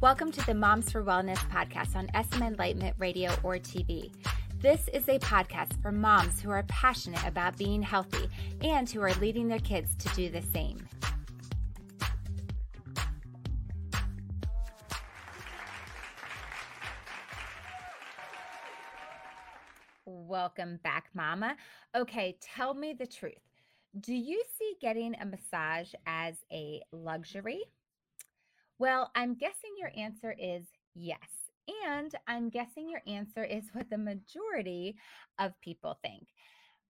Welcome to the Moms for Wellness podcast on SM Enlightenment Radio or TV. This is a podcast for moms who are passionate about being healthy and who are leading their kids to do the same. Welcome back, Mama. Okay, tell me the truth. Do you see getting a massage as a luxury well, I'm guessing your answer is yes. And I'm guessing your answer is what the majority of people think.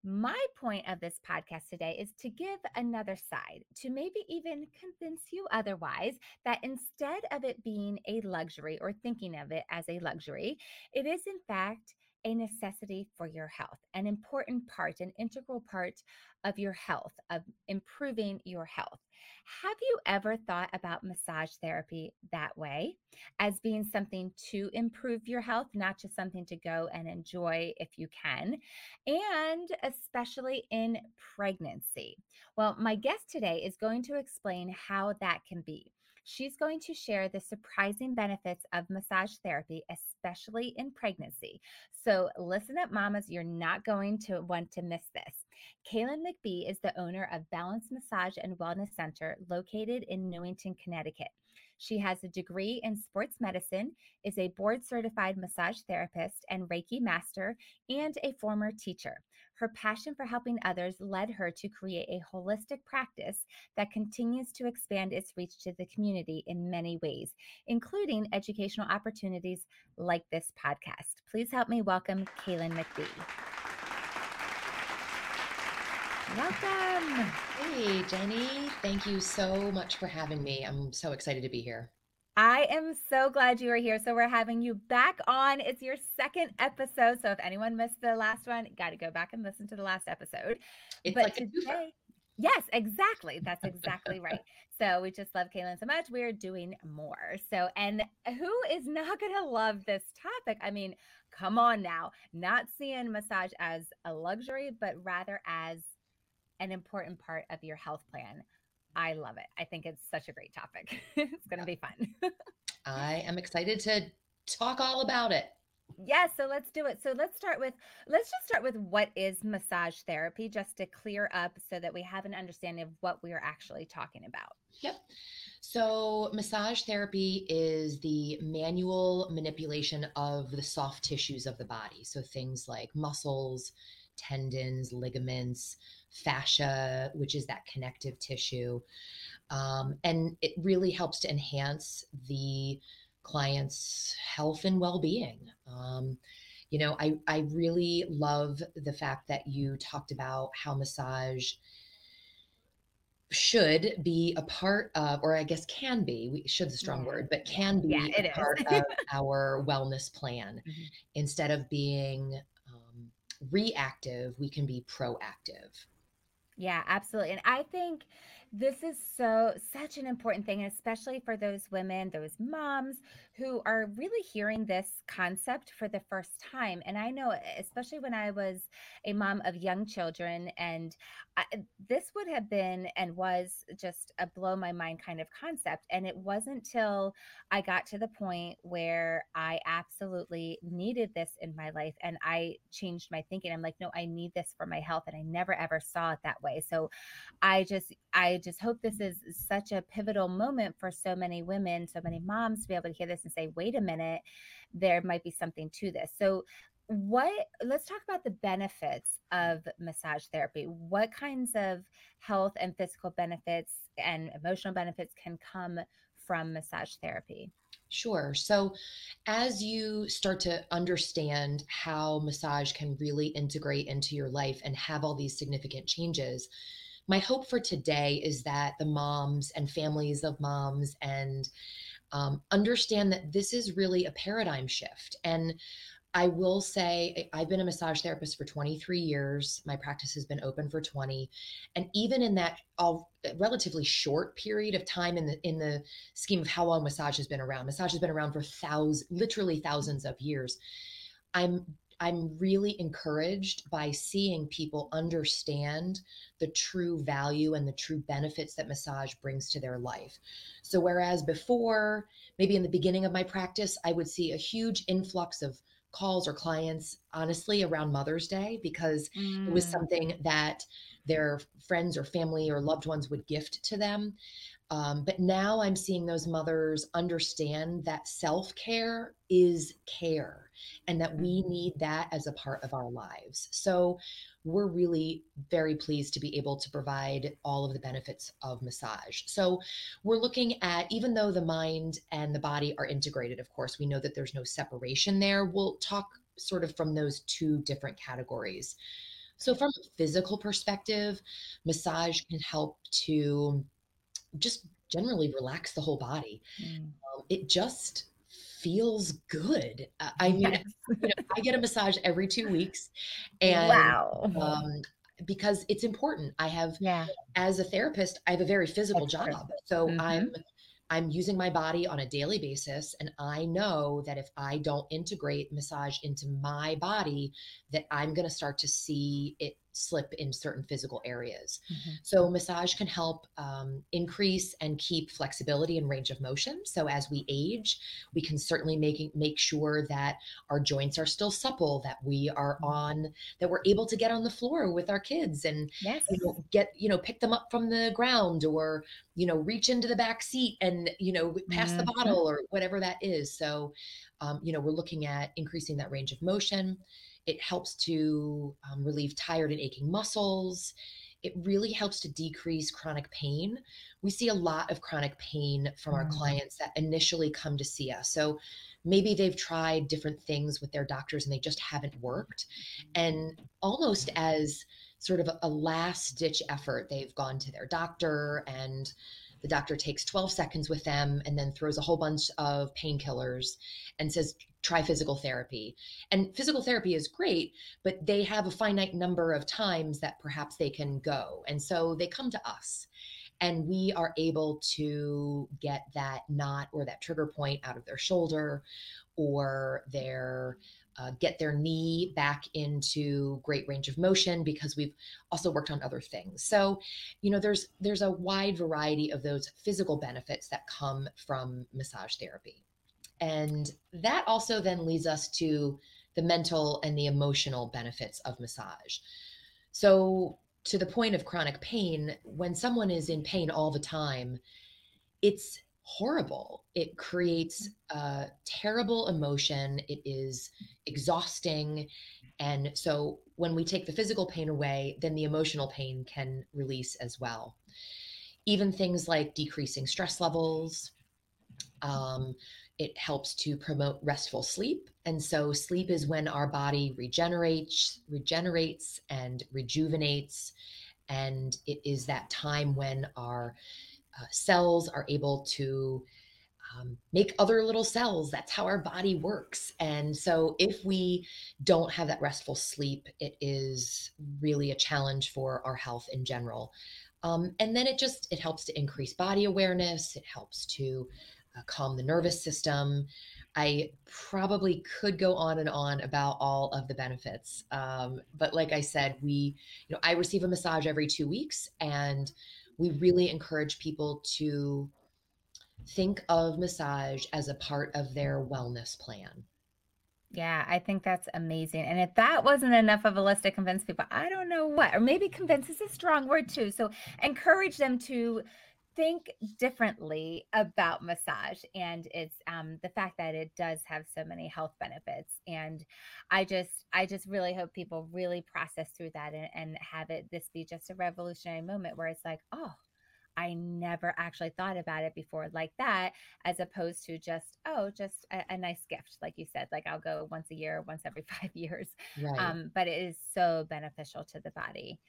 My point of this podcast today is to give another side, to maybe even convince you otherwise that instead of it being a luxury or thinking of it as a luxury, it is in fact a necessity for your health, an important part, an integral part of your health, of improving your health. Have you ever thought about massage therapy that way as being something to improve your health, not just something to go and enjoy if you can, and especially in pregnancy? Well, my guest today is going to explain how that can be. She's going to share the surprising benefits of massage therapy, especially in pregnancy. So, listen up, mamas. You're not going to want to miss this. Cailin McBee is the owner of Balance Massage and Wellness Center located in Newington, Connecticut. She has a degree in sports medicine, is a board certified massage therapist and Reiki master, and a former teacher. Her passion for helping others led her to create a holistic practice that continues to expand its reach to the community in many ways, including educational opportunities like this podcast. Please help me welcome Cailin McBee. Welcome. Hey, Jenny. Thank you so much for having me. I'm so excited to be here. I am so glad you are here. So we're having you back on. It's your second episode. So if anyone missed the last one, got to go back and listen to the last episode. It's but like today, yes, exactly. That's exactly right. So we just love Cailin so much. We're doing more. So, and who is not going to love this topic? I mean, come on now. Not seeing massage as a luxury, but rather as an important part of your health plan. I love it. I think it's such a great topic. it's going to be fun. I am excited to talk all about it. Yes, yeah, so let's do it. So let's start with let's just start with what is massage therapy just to clear up so that we have an understanding of what we are actually talking about. Yep. So, massage therapy is the manual manipulation of the soft tissues of the body. So, things like muscles, tendons, ligaments, fascia, which is that connective tissue. Um, and it really helps to enhance the client's health and well being. Um, you know, I, I really love the fact that you talked about how massage should be a part of, or I guess can be, we should a strong word, but can be yeah, a part of our wellness plan. Mm-hmm. Instead of being um, reactive, we can be proactive. Yeah, absolutely. And I think this is so such an important thing, especially for those women, those moms who are really hearing this concept for the first time. And I know, especially when I was a mom of young children, and I, this would have been and was just a blow my mind kind of concept. And it wasn't till I got to the point where I absolutely needed this in my life and I changed my thinking. I'm like, no, I need this for my health. And I never ever saw it that way. So I just, I just hope this is such a pivotal moment for so many women, so many moms to be able to hear this and say, wait a minute, there might be something to this. So, what let's talk about the benefits of massage therapy. What kinds of health and physical benefits and emotional benefits can come from massage therapy? Sure. So, as you start to understand how massage can really integrate into your life and have all these significant changes, my hope for today is that the moms and families of moms and um, understand that this is really a paradigm shift. And I will say, I've been a massage therapist for 23 years. My practice has been open for 20, and even in that all uh, relatively short period of time, in the in the scheme of how long massage has been around, massage has been around for thousands, literally thousands of years. I'm I'm really encouraged by seeing people understand the true value and the true benefits that massage brings to their life. So, whereas before, maybe in the beginning of my practice, I would see a huge influx of calls or clients, honestly, around Mother's Day because it was Mm, something that their friends or family or loved ones would gift to them. Um, but now I'm seeing those mothers understand that self care is care and that we mhm. need that as a part of our lives. So we're really very pleased to be able to provide all of the benefits of massage. So we're looking at, even though the mind and the body are integrated, of course, we know that there's no separation there. We'll talk sort of from those two different categories. So, from a physical perspective, massage can help to just generally relax the whole body. Mm. Um, it just feels good. I mean, Yes. you know, I get a massage every 2 weeks and, Wow. um, because it's important. I have Yeah, as a therapist, I have a very physical job. So I'm Mhm. I'm using my body on a daily basis and I know that if I don't integrate massage into my body that I'm going to start to see it slip in certain physical areas. Mhm. So massage can help um, increase and keep flexibility and range of motion. So as we age, we can certainly make make sure that our joints are still supple, that we are Mm. on that we're able to get on the floor with our kids and Yes. you know get you know pick them up from the ground or you know reach into the back seat and you know pass the Mhm. bottle or whatever that is so um, you know we're looking at increasing that range of motion it helps to um, relieve tired and aching muscles it really helps to decrease chronic pain we see a lot of chronic pain from our Mm. clients that initially come to see us so maybe they've tried different things with their doctors and they just haven't worked and almost as sort of a, a last ditch effort. They've gone to their doctor and the doctor takes 12 seconds with them and then throws a whole bunch of painkillers and says, try physical therapy. And physical therapy is great, but they have a finite number of times that perhaps they can go. And so they come to us and we are able to get that knot or that trigger point out of their shoulder or their uh, get their knee back into great range of motion because we've also worked on other things so you know there's there's a wide variety of those physical benefits that come from massage therapy and that also then leads us to the mental and the emotional benefits of massage so to the point of chronic pain when someone is in pain all the time it's horrible. It creates a terrible emotion. It is exhausting. And so when we take the physical pain away, then the emotional pain can release as well. Even things like decreasing stress levels. Um, it helps to promote restful sleep. And so sleep is when our body regenerates, regenerates and rejuvenates. And it is that time when our uh, cells are able to um, make other little cells. That's how our body works. And so, if we don't have that restful sleep, it is really a challenge for our health in general. Um, and then it just it helps to increase body awareness. It helps to uh, calm the nervous system. I probably could go on and on about all of the benefits, um, but like I said, we, you know, I receive a massage every two weeks, and we really encourage people to think of massage as a part of their wellness plan. Yeah, I think that's amazing. And if that wasn't enough of a list to convince people, I don't know what, or maybe convince is a strong word too. So encourage them to think differently about massage and it's um the fact that it does have so many health benefits and i just i just really hope people really process through that and, and have it this be just a revolutionary moment where it's like oh I never actually thought about it before like that, as opposed to just, oh, just a, a nice gift. Like you said, like I'll go once a year, once every five years. Right. Um, but it is so beneficial to the body.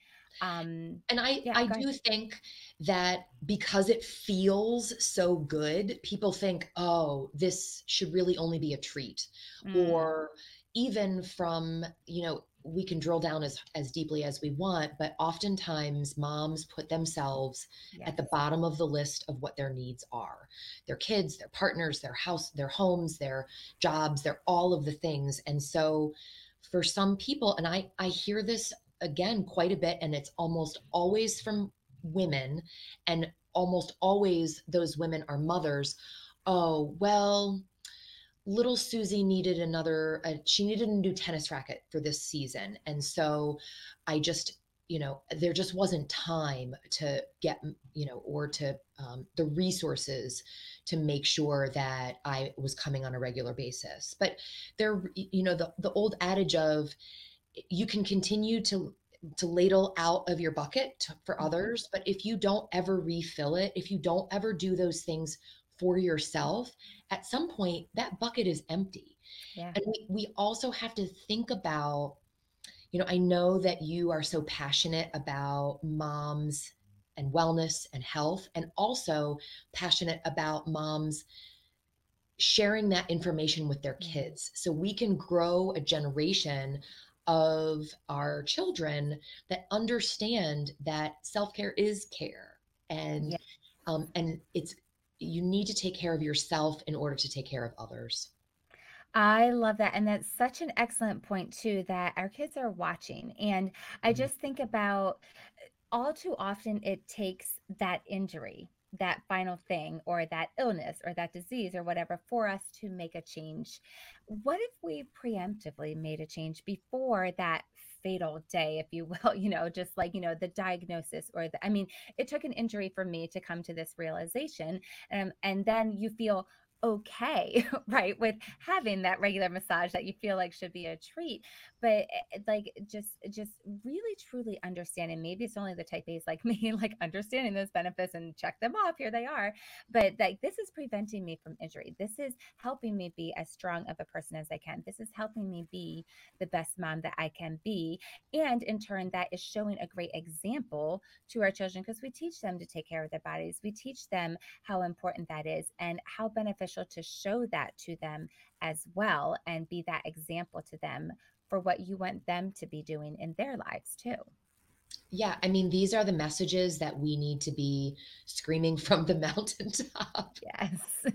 Um, And I yeah, I go ahead. do think that because it feels so good, people think, "Oh, this should really only be a treat." Mm, Or even from, you know, we can drill down as as deeply as we want, but oftentimes moms put themselves at the bottom of the list of what their needs are. Their kids, their partners, their house, their homes, their jobs, their all of the things. And so for some people, and I, I hear this again quite a bit, and it's almost always from women, and almost always those women are mothers. Oh, well, little Susie needed another, uh, she needed a new tennis racket for this season. And so I just, you know, there just wasn't time to get, you know, or to um, the resources to make sure that I was coming on a regular basis. But there, you know, the, the old adage of you can continue to to ladle out of your bucket to, for mm-hmm. others but if you don't ever refill it if you don't ever do those things for yourself, at some point that bucket is empty. Yeah. And we, we also have to think about, you know, I know that you are so passionate about moms and wellness and health, and also passionate about moms sharing that information with their mm-hmm. kids so we can grow a generation of our children that understand that self-care is care and yeah. um, and it's you need to take care of yourself in order to take care of others. I love that. And that's such an excellent point, too, that our kids are watching. And I mm-hmm. just think about all too often it takes that injury, that final thing, or that illness, or that disease, or whatever, for us to make a change. What if we preemptively made a change before that fatal day, if you will, you know, just like, you know, the diagnosis or the, I mean, it took an injury for me to come to this realization. Um, and then you feel okay, right, with having that regular massage that you feel like should be a treat. But eh, like just just really truly understanding, maybe it's only the type A's like me, like understanding those benefits and check them off, here they are. But like this is preventing me from injury. This is helping me be as strong of a person as I can. This is helping me be the best mom that I can be. And in turn, that is showing a great example to our children because we teach them to take care of their bodies. We teach them how important that is and how beneficial beneficial to show that to them as well and be that example to them for what you want them to be doing in their lives too. Yeah, I mean, these are the messages that we need to be screaming from the mountaintop. Yes.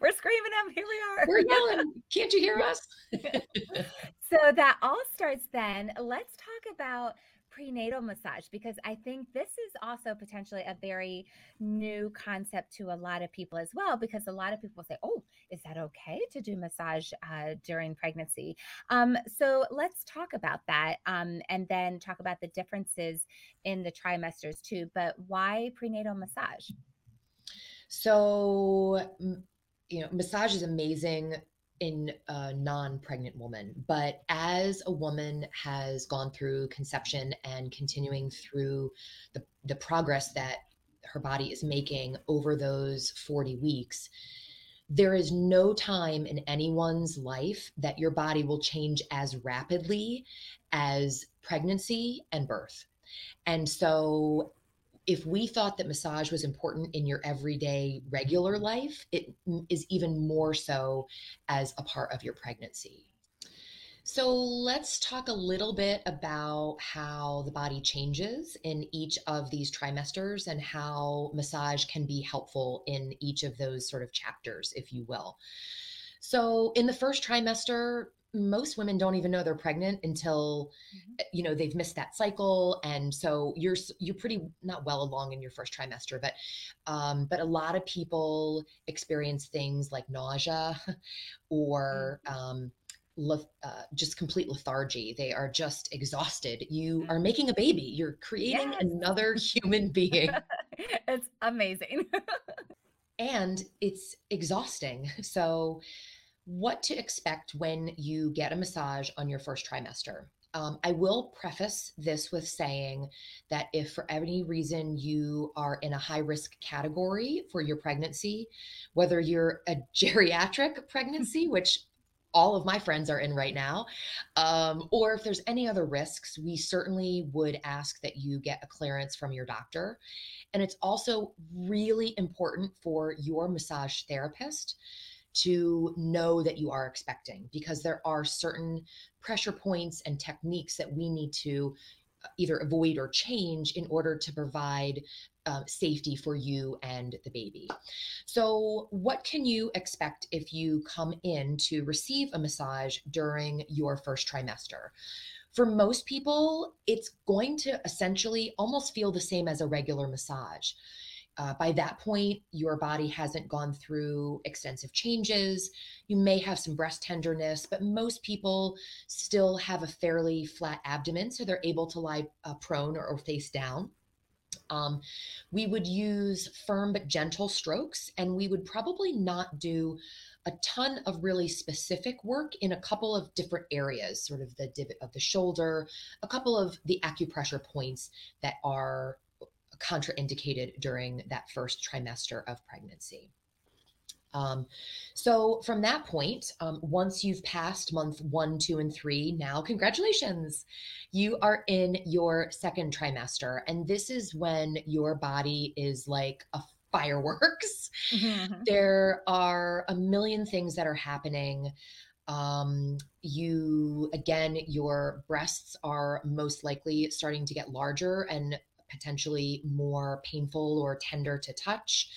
We're screaming them. Here we are. We're yelling. Can't you hear us? so that all starts then. Let's talk about prenatal massage because I think this is also potentially a very new concept to a lot of people as well. Because a lot of people say, "Oh, is that okay to do massage uh, during pregnancy?" Um, so let's talk about that, um, and then talk about the differences in the trimesters too. But why prenatal massage? So, you know, massage is amazing in a non-pregnant woman. But as a woman has gone through conception and continuing through the, the progress that her body is making over those 40 weeks there is no time in anyone's life that your body will change as rapidly as pregnancy and birth. And so if we thought that massage was important in your everyday regular life, it is even more so as a part of your pregnancy. So, let's talk a little bit about how the body changes in each of these trimesters and how massage can be helpful in each of those sort of chapters, if you will. So, in the first trimester, most women don't even know they're pregnant until mm-hmm. Eh, you know they've missed that cycle and so you're you're pretty not well along in your first trimester but um, but a lot of people experience things like nausea or mm-hmm. um, le- uh, just complete lethargy they are just exhausted you are mm-hmm. making a baby you're creating yes. another human being it's amazing and it's exhausting so what to expect when you get a massage on your first trimester. Um, I will preface this with saying that if for any reason you are in a high risk category for your pregnancy, whether you're a geriatric pregnancy, which all of my friends are in right now, um, or if there's any other risks, we certainly would ask that you get a clearance from your doctor. And it's also really important for your massage therapist to know that you are expecting because there are certain pressure points and techniques that we need to uh, either avoid or change in order to provide uh, safety for you and the baby. So, what can you expect if you come in to receive a massage during your first trimester? For most people, it's going to essentially almost feel the same as a regular massage. Uh, by that point, your body hasn't gone through extensive changes. You may have some breast tenderness, but most people still have a fairly flat abdomen, so they're able to lie uh, prone or, or, face down. Um, we would use firm but gentle strokes, and we would probably not do a ton of really specific work in a couple of different areas, sort of the divot of the shoulder, a couple of the acupressure points that are contraindicated during that first trimester of pregnancy. Um, so from that point, um, once you've passed month one, two, and three, now congratulations, you are in your second trimester, and this is when your body is like a fireworks. Mm-hmm. There are a million things that are happening. Um, you again, your breasts are most likely starting to get larger and potentially more painful or tender to touch.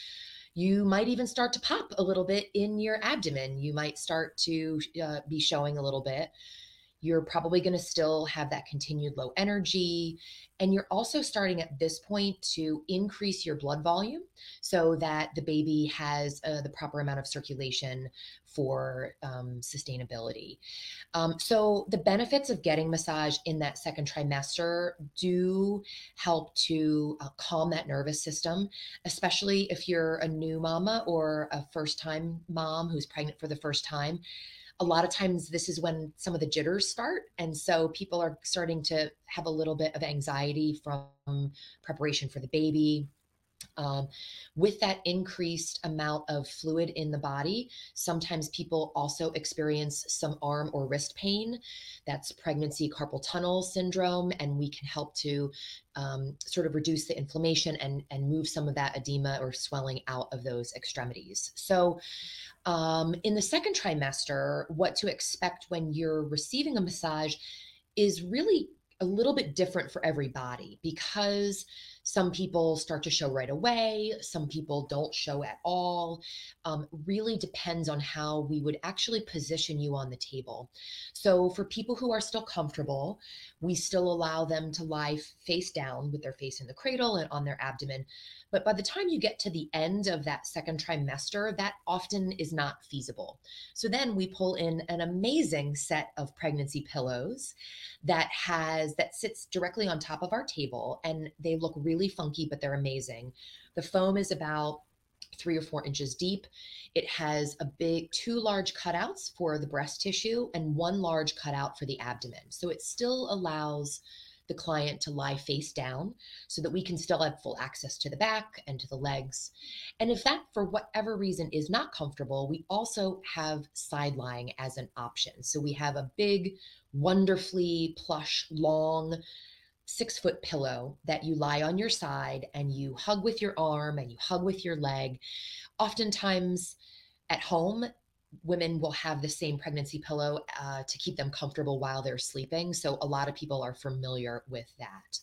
You might even start to pop a little bit in your abdomen. You might start to uh, be showing a little bit. You're probably going to still have that continued low energy. And you're also starting at this point to increase your blood volume so that the baby has uh, the proper amount of circulation for um, sustainability. Um, so, the benefits of getting massage in that second trimester do help to uh, calm that nervous system, especially if you're a new mama or a first time mom who's pregnant for the first time a lot of times this is when some of the jitters start and so people are starting to have a little bit of anxiety from preparation for the baby um, with that increased amount of fluid in the body, sometimes people also experience some arm or wrist pain. That's pregnancy carpal tunnel syndrome, and we can help to um, sort of reduce the inflammation and, and move some of that edema or swelling out of those extremities. So, um, in the second trimester, what to expect when you're receiving a massage is really a little bit different for everybody because some people start to show right away, some people don't show at all. Um, really depends on how we would actually position you on the table. So, for people who are still comfortable, we still allow them to lie face down with their face in the cradle and on their abdomen. But by the time you get to the end of that second trimester, that often is not feasible. So then we pull in an amazing set of pregnancy pillows that has that sits directly on top of our table and they look really funky but they're amazing. The foam is about three or four inches deep. It has a big, two large cutouts for the breast tissue and one large cutout for the abdomen. So it still allows the client to lie face down so that we can still have full access to the back and to the legs. And if that, for whatever reason, is not comfortable, we also have side lying as an option. So we have a big, wonderfully plush, long, six foot pillow that you lie on your side and you hug with your arm and you hug with your leg. Oftentimes at home, women will have the same pregnancy pillow uh, to keep them comfortable while they're sleeping. So a lot of people are familiar with that.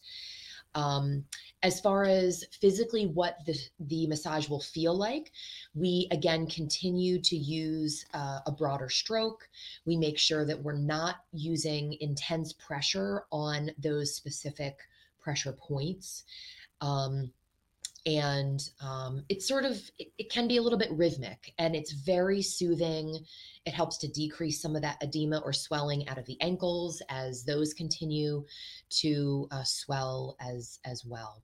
Um, as far as physically what the, the massage will feel like, we again continue to use uh, a broader stroke. We make sure that we're not using intense pressure on those specific pressure points. Um, and um, it's sort of it, it, can be a little bit rhythmic and it's very soothing it helps to decrease some of that edema or swelling out of the ankles as those continue to uh, swell as as well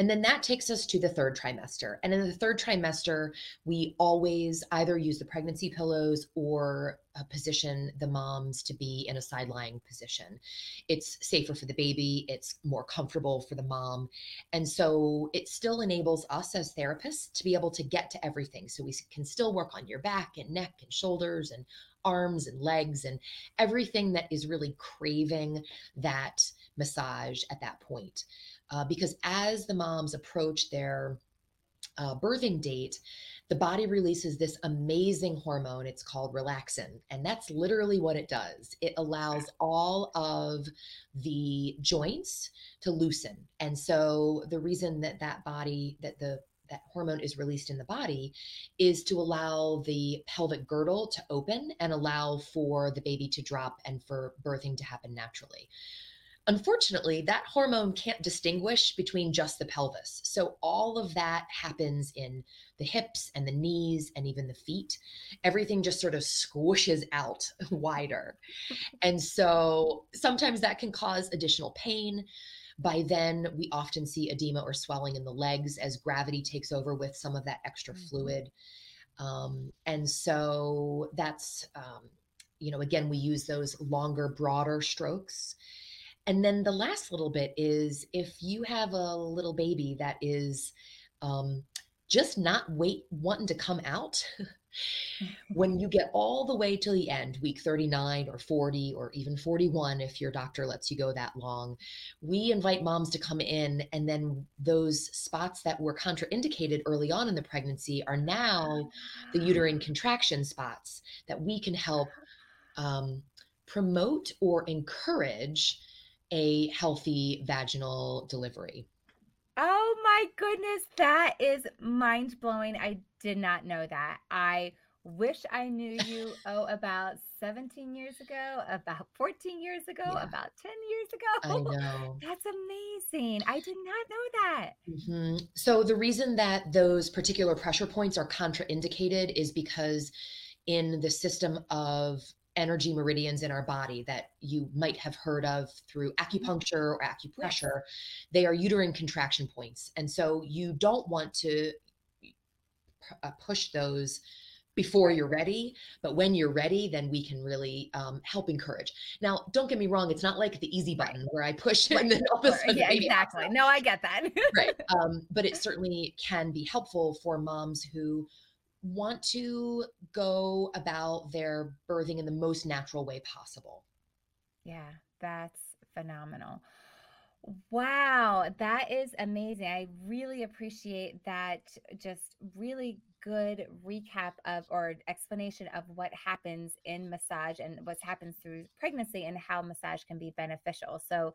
and then that takes us to the third trimester. And in the third trimester, we always either use the pregnancy pillows or uh, position the moms to be in a side lying position. It's safer for the baby, it's more comfortable for the mom. And so it still enables us as therapists to be able to get to everything. So we can still work on your back and neck and shoulders and arms and legs and everything that is really craving that massage at that point uh, because as the moms approach their uh, birthing date, the body releases this amazing hormone. It's called relaxin. And that's literally what it does it allows all of the joints to loosen. And so the reason that that body, that the that hormone is released in the body is to allow the pelvic girdle to open and allow for the baby to drop and for birthing to happen naturally. Unfortunately, that hormone can't distinguish between just the pelvis. So all of that happens in the hips and the knees and even the feet. Everything just sort of squishes out wider. And so sometimes that can cause additional pain. By then, we often see edema or swelling in the legs as gravity takes over with some of that extra mm-hmm. fluid. Um, and so that's, um, you know, again, we use those longer, broader strokes and then the last little bit is if you have a little baby that is um, just not wait wanting to come out. when you get all the way to the end, week 39 or 40 or even 41, if your doctor lets you go that long, we invite moms to come in. And then those spots that were contraindicated early on in the pregnancy are now the uterine contraction spots that we can help um, promote or encourage a healthy vaginal delivery. Oh my goodness, that is mind blowing. I did not know that. I wish I knew you, oh, about 17 years ago, about 14 years ago, yeah. about 10 years ago. I know. That's amazing. I did not know that. Mm-hmm. So, the reason that those particular pressure points are contraindicated is because in the system of energy meridians in our body that you might have heard of through mm-hmm. acupuncture or acupressure. They are uterine contraction points. And so you don't want to uh, push those before you're ready. But when you're ready, then we can really um, help encourage. Now, don't get me wrong; it's not like the easy button where I push right. and then all of a sudden, yeah, exactly. No, I get that. right, um, but it certainly can be helpful for moms who want to go about their birthing in the most natural way possible. Yeah, that's phenomenal. Wow, that is amazing. I really appreciate that just really good recap of or explanation of what happens in massage and what happens through pregnancy and how massage can be beneficial. So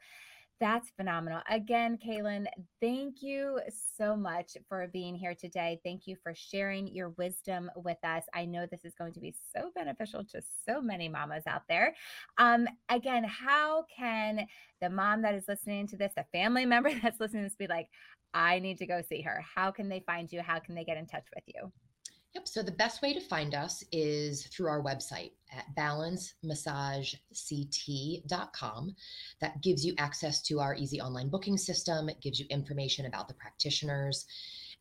that's phenomenal. Again, Cailin, thank you so much for being here today. Thank you for sharing your wisdom with us. I know this is going to be so beneficial to so many mamas out there. Um, again, how can the mom that is listening to this, the family member that's listening to this, be like, I need to go see her? How can they find you? How can they get in touch with you? Yep. So the best way to find us is through our website at balancemassagect.com. That gives you access to our easy online booking system. It gives you information about the practitioners.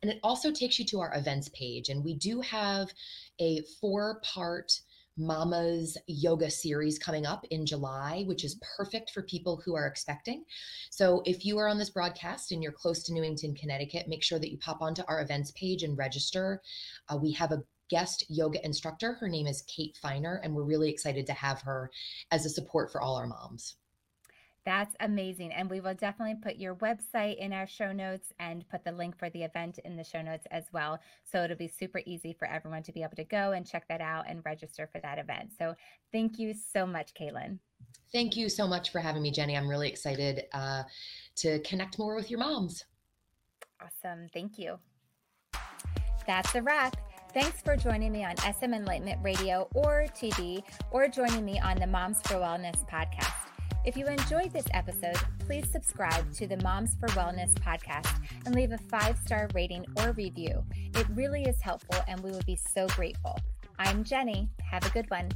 And it also takes you to our events page. And we do have a four part Mama's yoga series coming up in July, which is perfect for people who are expecting. So if you are on this broadcast and you're close to Newington, Connecticut, make sure that you pop onto our events page and register. Uh, we have a guest yoga instructor. Her name is Kate Feiner, and we're really excited to have her as a support for all our moms. That's amazing. And we will definitely put your website in our show notes and put the link for the event in the show notes as well. So it'll be super easy for everyone to be able to go and check that out and register for that event. So thank you so much, Cailin. Thank you so much for having me, Jenny. I'm really excited uh, to connect more with your moms. Awesome. Thank you. That's a wrap. Thanks for joining me on SM Enlightenment Radio or TV or joining me on the Moms for Wellness podcast. If you enjoyed this episode, please subscribe to the Moms for Wellness podcast and leave a five star rating or review. It really is helpful and we would be so grateful. I'm Jenny. Have a good one.